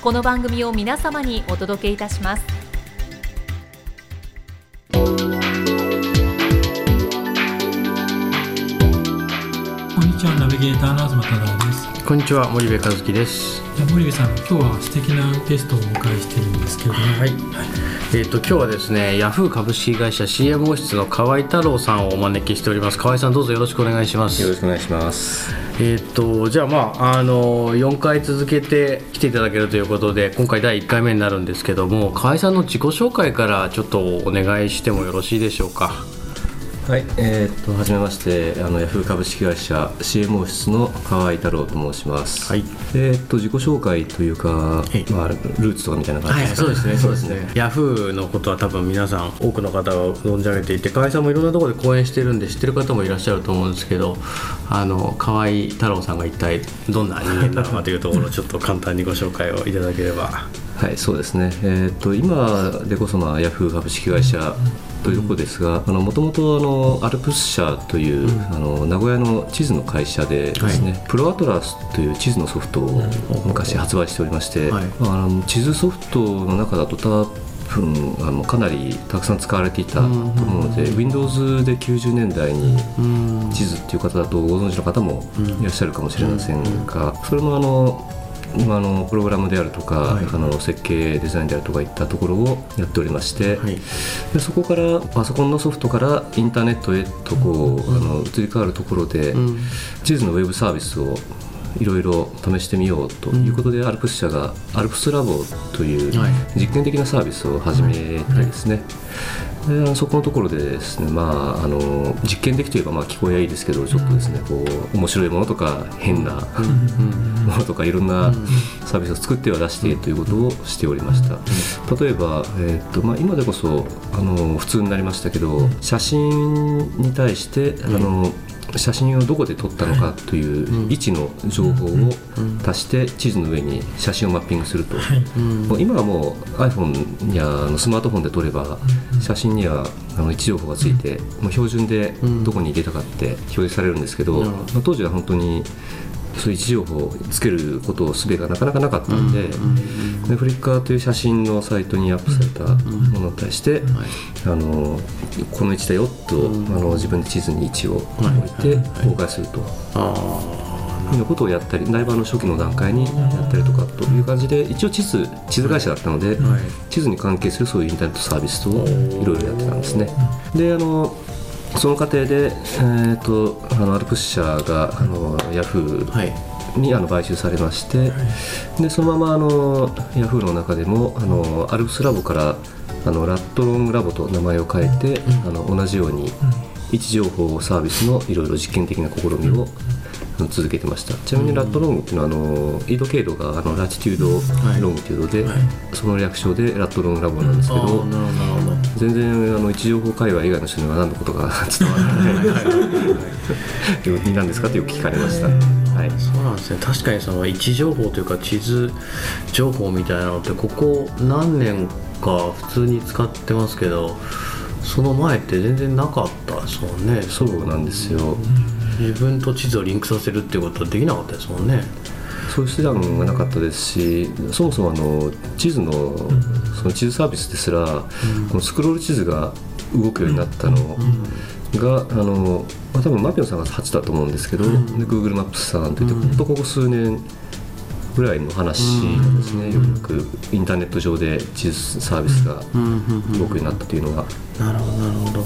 この番組を皆様にお届けいたします。ちはナビゲーターの東忠です。こんにちは森部和樹です。森部さん今日は素敵なゲストをお迎えしてるんですけれども。はい、えっ、と今日はですねヤフー株式会社 CMO 室の河合太郎さんをお招きしております。河合さんどうぞよろしくお願いします。よろしくお願いします。えっ、とじゃあまああの4回続けて来ていただけるということで今回第1回目になるんですけども河合さんの自己紹介からちょっとお願いしてもよろしいでしょうか？はい、えーっとはじめまして、あのヤフー株式会社 CMO 室の河合太郎と申します。はいえーっと自己紹介というかええ、まあルーツとかみたいな感じはい、ですか。そうですね、そうですね。ヤフーのことは多分皆さん多くの方が存じ上げていて、河合さんもいろんなところで講演してるんで知ってる方もいらっしゃると思うんですけど、あの河合太郎さんが一体どんな人間なのかというところをちょっと簡単にご紹介をいただければ。はい、そうですね。えーっと今でこそまあヤフー株式会社というところですが、あのもともとアルプス社という、あの名古屋の地図の会社でですね、プロアトラスという地図のソフトを昔発売しておりまして、あの地図ソフトの中だと多分あのかなりたくさん使われていたと思うので、Windows で90年代に地図っていう方だとご存知の方もいらっしゃるかもしれませんが、それもあのまあ、あのプログラムであるとか、はい。あの設計デザインであるとかいったところをやっておりまして、はい。でそこからパソコンのソフトからインターネットへとこう、あの移り変わるところで、ん。地図のウェブサービスをいろいろ試してみようということで、アルプス社がアルプスラボというはい。実験的なサービスを始めてですね、であのそこのところでですね、まあ、あの実験的といえばまあ聞こえはいいですけどちょっとですねこう面白いものとか変なものとかいろんなサービスを作っては出してということをしておりました。例えば、えーっとまあ、今でこそあの普通になりましたけど写真に対してあの写真をどこで撮ったのかという位置の情報を足して地図の上に写真をマッピングすると、もう今はもう iPhone やあのスマートフォンで撮れば写真にはあの位置情報がついてもう標準でどこに入れたかって表示されるんですけど、まあ当時は本当にそういう位置情報をつけることをすべがなかなかなかったんで,、でフリッカーという写真のサイトにアップされたものに対して、あのこの位置だよと、あの自分で地図に位置を置いて公開すると。いうことをやったりライバーの初期の段階にやったりとかという感じで一応地図地図会社だったので、地図に関係するそういうインターネットサービスをいろいろやってたんですね。であのその過程で、えー、とあのアルプス社があのヤフーはい。にあの買収されまして、でそのままあのヤフーの中でもあのアルプスラボからあのラットロングラボと名前を変えて、あの同じように位置情報サービスのいろいろ実験的な試みを続けてました。ちなみにラットロングっていうのはあの緯度経度があのラチテュード、ロングテュードで、その略称でラットロングラボなんですけど、全然あの位置情報会話以外の人には何のことか伝わらない。何なんですかってよく聞かれました。はい。そうなんですね。確かにその位置情報というか地図情報みたいなのってここ何年か普通に使ってますけどその前って全然なかったですもんね。そうなんですよ。自分と地図をリンクさせるっていうことはできなかったですもんね。そういう手段がなかったですし、そもそもあの地図のその地図サービスですら、このスクロール地図が動くようになったのが、あのまあ、多分マピオンさんが初だと思うんですけど、で Google マップスさんといって、ほん。とここ数年ぐらいの話なんですね、ようやくインターネット上で地図サービスが動くようになったというのは。なるほどなるほど。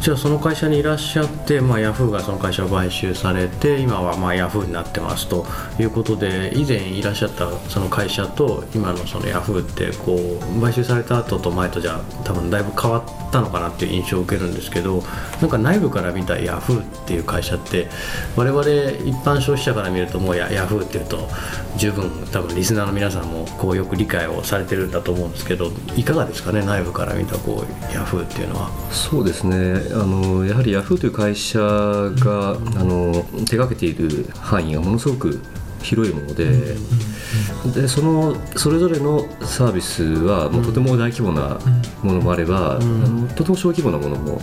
じゃあその会社にいらっしゃって、まあ、ヤフーがその会社を買収されて今はまあヤフーになってますということで以前いらっしゃったその会社と今のそのヤフーってこう買収された後と前とじゃ多分だいぶ変わったのかなっていう印象を受けるんですけどなんか内部から見たヤフーっていう会社って我々一般消費者から見るともうヤヤフーっていうと十分多分リスナーの皆さんもこうよく理解をされてるんだと思うんですけどいかがですかね内部から見たこうヤフーっていうのは。そうですね。あのやはりヤフーという会社が、あの手掛けている範囲がものすごく広いもので,、でそのそれぞれのサービスはもうとても大規模なものもあれば、あのとても小規模なものも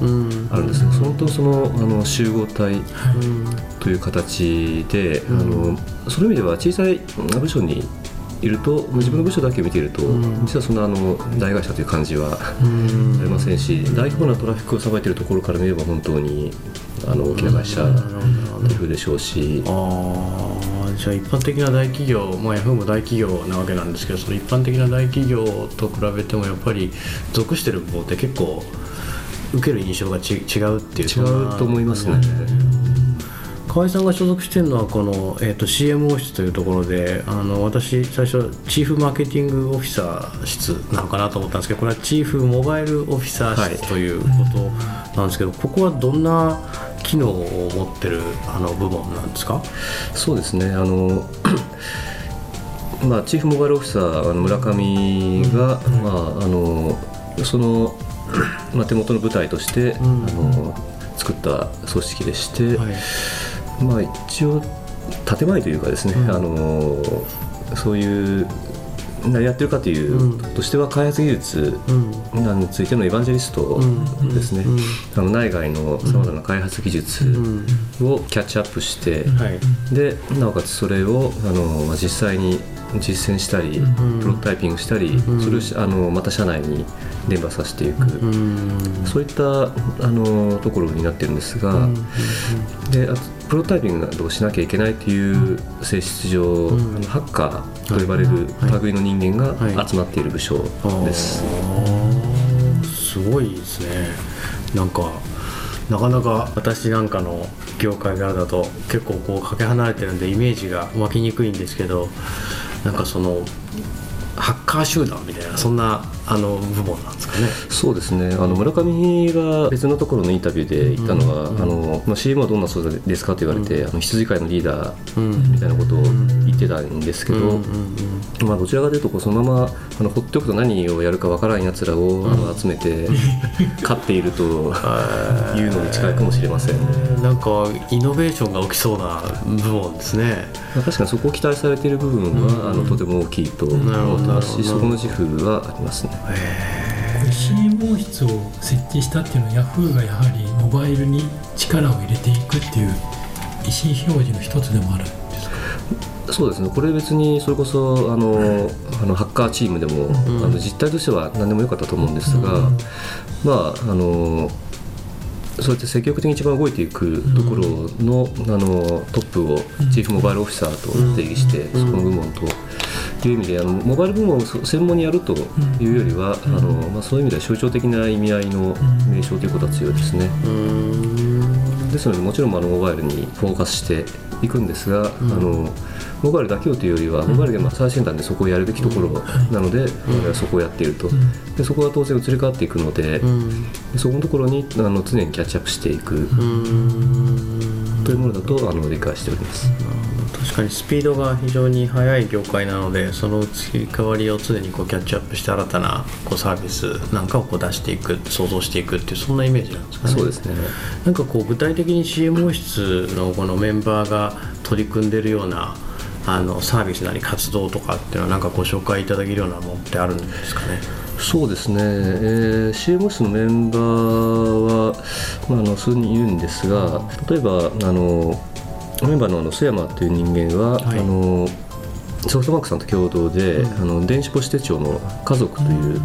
あるんですよ、本当そのあの集合体という形で、あのそういう意味では小さい部署にいると自分の部署だけを見ていると、実はそんなあの大会社という感じはありませんし大規模なトラフィックをさばいているところから見れば本当にあの大きな会社というふうでしょうし。じゃあ一般的な大企業、まあ、ヤフーも大企業なわけなんですけどその一般的な大企業と比べてもやっぱり属してる部分って結構受ける印象がち違うっていう違うと思いますね。河合さんが所属しているのはこの、えー、と CMO 室というところであの私最初チーフマーケティングオフィサー室なのかなと思ったんですけどこれはチーフモバイルオフィサー室ということなんですけど、ここはどんな機能を持ってるあの部門なんですか？そうですね。あのまあ、チーフモバイルオフィサーあの村上が、まあ、あのその、まあ、手元の舞台として、あの作った組織でして、はいまあ、一応建前というかですね、あのそういう何やってるかという、としては開発技術についてのエヴァンジェリストですね、あの内外のさまざまな開発技術をキャッチアップして、はい。でなおかつそれをあの、まあ、実際に実践したり、プロトタイピングしたり、それをしあのまた社内に伝播させていく、そういったあのところになってるんですが、であとプロトタイピングなどをしなきゃいけないという性質上、あのハッカーと呼ばれる類の人間が集まっている部署です。すごいですね。なんかなかなか私なんかの業界側だと結構こうかけ離れてるんでイメージが湧きにくいんですけどなんかそのハッカー集団みたいなそんなあの部門なんですかね。そうですね。あの村上が別のところのインタビューで言ったのは、あのまあ、CM はどんな存在ですかと言われて、あの羊飼いのリーダーみたいなことを言ってたんですけど、まあ、どちらかというとこうそのままあの放っておくと何をやるかわからんやつらを、あの集めて 飼っているとい。うのに近いかもしれません。なんかイノベーションが起きそうな部門ですね。まあ、確かにそこを期待されている部分は、あのとても大きいと思ってますし、そこの自負はありますね。CMO 室を設置したっていうのはヤフーがやはりモバイルに力を入れていくっていう意思表示の一つでもあるんですか？そうですね。これ別にそれこそあのあのハッカーチームでも、あの実態としては何でもよかったと思うんですが、まああのそうやって積極的に一番動いていくところの,、あのトップをチーフモバイルオフィサーと定義して、そこの部門という意味であのモバイル部門を専門にやるというよりは、あのまあ、そういう意味では象徴的な意味合いの名称ということは強いですね。ですのでもちろんあのモバイルにフォーカスしていくんですが、あのモバイルだけをというよりはモバイルでまあ最先端でそこをやるべきところなので、我々はそこをやっていると、でそこが当然移り変わっていくので、でそこのところにあの常にキャッチアップしていくというものだとあの理解しております。確かにスピードが非常に速い業界なのでその移り変わりを常にこうキャッチアップして新たなこうサービスなんかをこう出していく創造していくっていうそんなイメージなんですかね。そうですね。なんかこう具体的に CMO 室のこのメンバーが取り組んでるようなあのサービスなり活動とかっていうのはなんかご紹介いただけるようなものってあるんですかね？そうですね、えー、CMO 室のメンバーは、まあ、あの数人いるんですが例えばあのメンバーのあの須山という人間は、はい。あのソフトバンクさんと共同で、あの電子母子手帳の家族という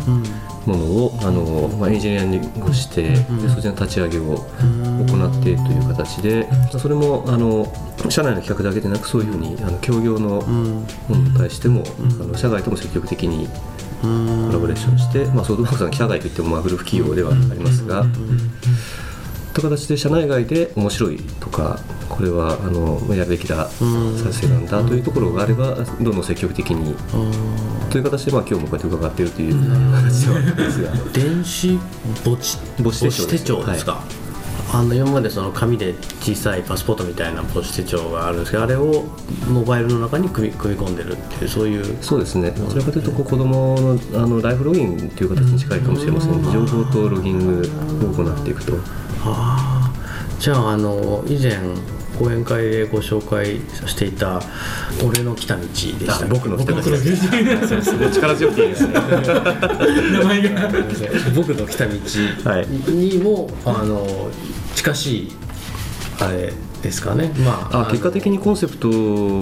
ものをあの、まあ、エンジニアリングして、でそちらの立ち上げを行ってという形で、それもあの社内の企画だけでなくそういうふうにあの協業のものに対しても、あの社外とも積極的にコラボレーションして、まあ、ソフトバンクさん社外といってもまあグループ企業ではありますが。という形で社内外で面白いとかこれはあのやるべきだ再生なんだというところがあればどんどん積極的にという形でまあ今日もこうやって伺っているという形ではあるんですが。電子墓地母子手帳ですか、あの今までその紙で小さいパスポートみたいな母子手帳があるんですけどあれをモバイルの中に組み組み込んでるっていうそういうそうですね。どちらかというとこう子どものあのライフロギンという形に近いかもしれません、情報とロギングを行っていくとああじゃああの以前講演会でご紹介していた「俺の来た道」でした僕の来た道。力強くていいですね名前が僕の来た道はい。にも、あの近しいあれですかね。まああ結果的にコンセプト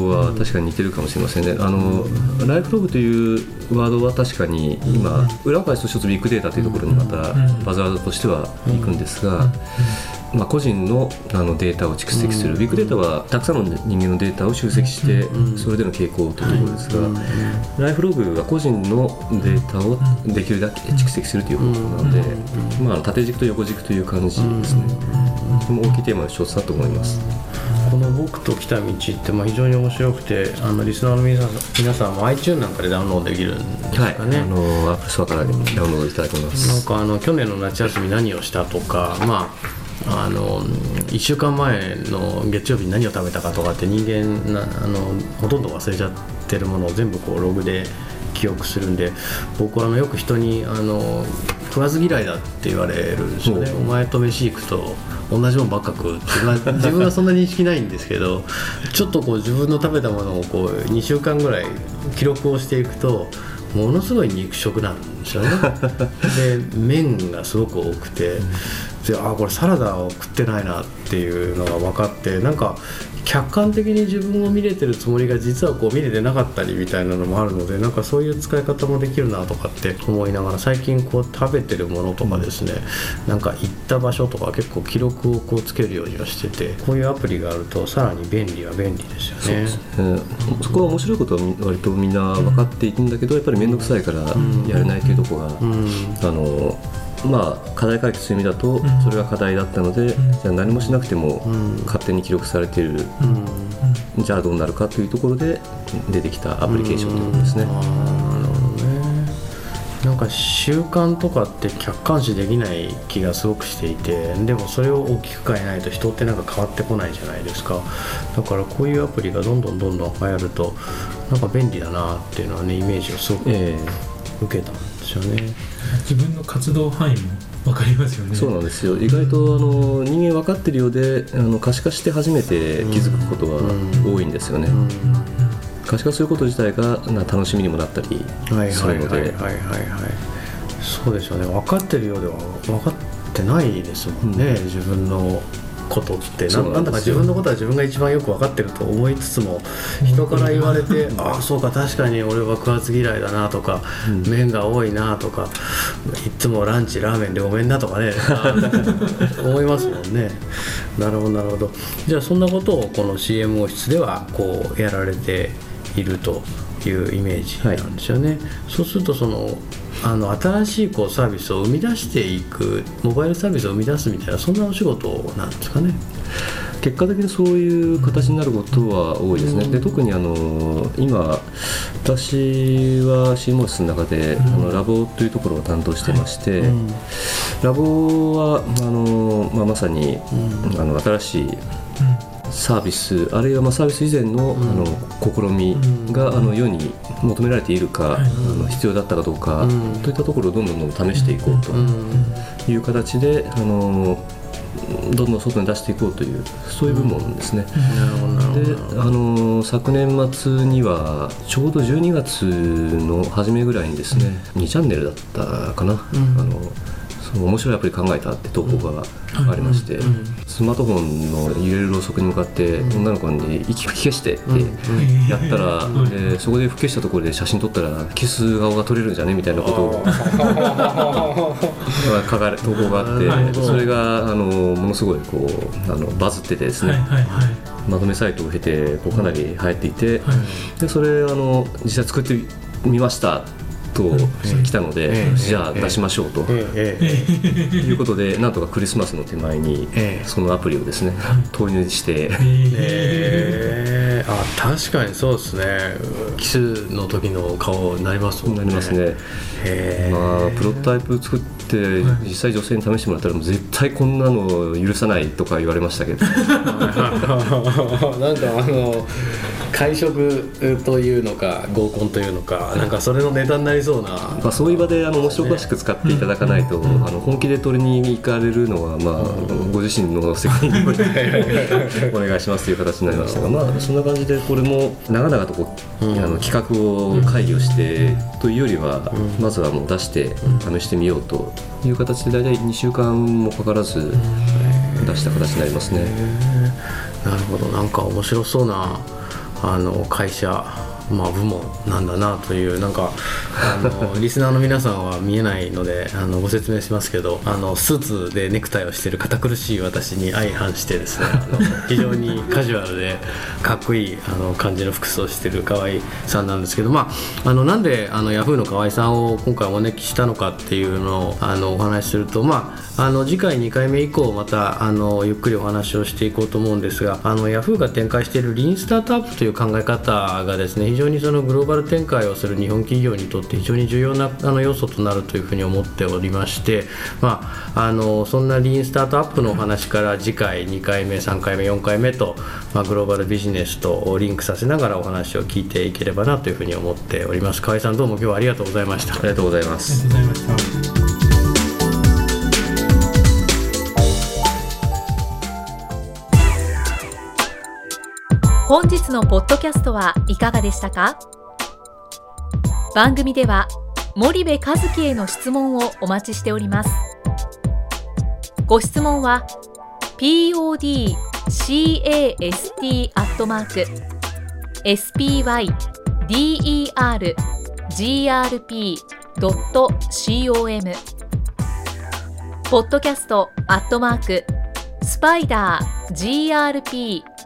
は確かに似てるかもしれませんね、あのライフログというワードは確かに今、裏を返すと一つビッグデータというところにまたバズワードとしてはいくんですが、まあ、個人のあのデータを蓄積する、ビッグデータはたくさんの人間のデータを集積して、それでの傾向というところですが、ライフログは個人のデータをできるだけ蓄積するということなので、まあ、縦軸と横軸という感じですね。とても大きいテーマの一つだと思います。この「僕と来た道」ってまあ非常に面白くてあのリスナーの皆さん皆さんも iTune なんかでダウンロードできるんですはい、かね、あの App Store からダウンロードいただけまなんす。かあの去年の夏休み何をしたとかまああの1週間前の月曜日に何を食べたかとかって人間なあのほとんど忘れちゃってるものを全部こうログで記憶するんで僕はあのよく人にあの食わず嫌いだって言われるんですよね、お前と飯行くと同じもんばっか食うって、まあ、自分はそんな認識ないんですけどちょっとこう自分の食べたものをこう2週間ぐらい記録をしていくとものすごい肉食なんですよね。で麺がすごく多くてであこれサラダを食ってないなっていうのが分かってなんか客観的に自分を見れてるつもりが実はこう見れてなかったりみたいなのもあるのでなんかそういう使い方もできるなとかって思いながら最近こう食べてるものとかですね、なんか行った場所とか結構記録をこうつけるようにはしててこういうアプリがあるとさらに便利は便利ですよね。えーそこは面白いことはみ割とみんな分かっていくんだけどやっぱり面倒くさいからやれないというところが、うん。あのまあ課題解決という意味だとん。それが課題だったので、じゃあ何もしなくても勝手に記録されている、じゃあどうなるかというところで出てきたアプリケーションということですね。なるほどね。なんか習慣とかって客観視できない気がすごくしていてでもそれを大きく変えないと人ってなんか変わってこないじゃないですか。だからこういうアプリがどんどんどんどん流行るとなんか便利だなっていうのはねイメージをすごくえ受けた。んですよね、自分の活動範囲も分かりますよね。えそうなんですよ。意外とあの人間分かってるようであの可視化して初めて気づくことは多いんですよね。可視化すること自体がな楽しみにもなったりはいするのではいはいはい。はいはいそうですよね。分かってるようでは分かってないですもんね、自分のことってなんだか自分のことは自分が一番よく分かってると思いつつも人から言われてああそうか確かに俺は食わず嫌いだなとか、麺が多いなとかいつもランチラーメンでごめんなとかね 思いますもんね。なるほどなるほど。じゃあそんなことをこの CMO 室ではこうやられているというイメージなんですよね、そうするとそのあの新しいこうサービスを生み出していくモバイルサービスを生み出すみたいなそんなお仕事なんですかね。結果的にそういう形になることは多いですね、で特にあの今私は CMOS 室の中で、あのラボというところを担当してまして、ラボはあの、まあ、まさに、あの新しいサービスあるいはまあサービス以前の,、あの試みが、あの世に求められているか、あの必要だったかどうか、といったところをどんどんどんどん試していこうという形で、あのどんどん外に出していこうというそういう部門ですね。であの昨年末にはちょうど12月の初めぐらいにですね、2チャンネルだったかな、あのその面白いアプリ考えたって投稿がありまして、スマートフォンの揺れるろうそくに向かって女の子に息吹き消してってやったら、でそこで吹き消したところで写真撮ったらキス顔が撮れるんじゃね？みたいなことを 書かれ投稿があってそれがあのものすごいこうあのバズっててですね、まとめサイトを経てこうかなり流行っていて、はい。でそれあの実際作ってみましたと来たので、ええじゃあ出しましょうと。いうことでなんとかクリスマスの手前にええそのアプリをですね投入してええあ確かにそうですね。キスの時の顔になりますもんね。なりますね、まあ、プロトタイプ作って実際女性に試してもらったら絶対こんなの許さないとか言われましたけど。なんかあの会食というのか合コンというのかなんかそれのネタになりそうな。まあそういう場であの面白おかしく使っていただかないと、あの本気で取りに行かれるのは、まあ、ご自身の責任にお願いしますという形になりましたが、まあ、そんな感じでこれも長々とこう、あの企画を会議をしてというよりは、まずはもう出して試してみようという形で大体2週間もかからず出した形になりますね。なるほど。なんか面白そうなあの会社まあ部門なんだなというなんかあの リスナーの皆さんは見えないのであのご説明しますけどあのスーツでネクタイをしている堅苦しい私に相反してですねあの非常にカジュアルでかっこいいあの感じの服装をしている河合さんなんですけど、まあ、あのなんであのヤフーの河合さんを今回お招きしたのかっていうのをあのお話しすると、まあ、あの次回2回目以降またあのゆっくりお話をしていこうと思うんですがあのヤフーが展開しているリーンスタートアップという考え方がですね非常にそのグローバル展開をする日本企業にとって非常に重要なあの要素となるというふうに思っておりまして、まあ、あのそんなリーンスタートアップのお話から次回2回目3回目4回目と、まあ、グローバルビジネスとリンクさせながらお話を聞いていければなというふうに思っております。河合さんどうも今日はありがとうございました。ありがとうございます本日のポッドキャストはいかがでしたか？番組では森部和樹への質問をお待ちしております。ご質問は podcast アットマーク spydergrp.com ポッドキャストアットマークスパイダー grp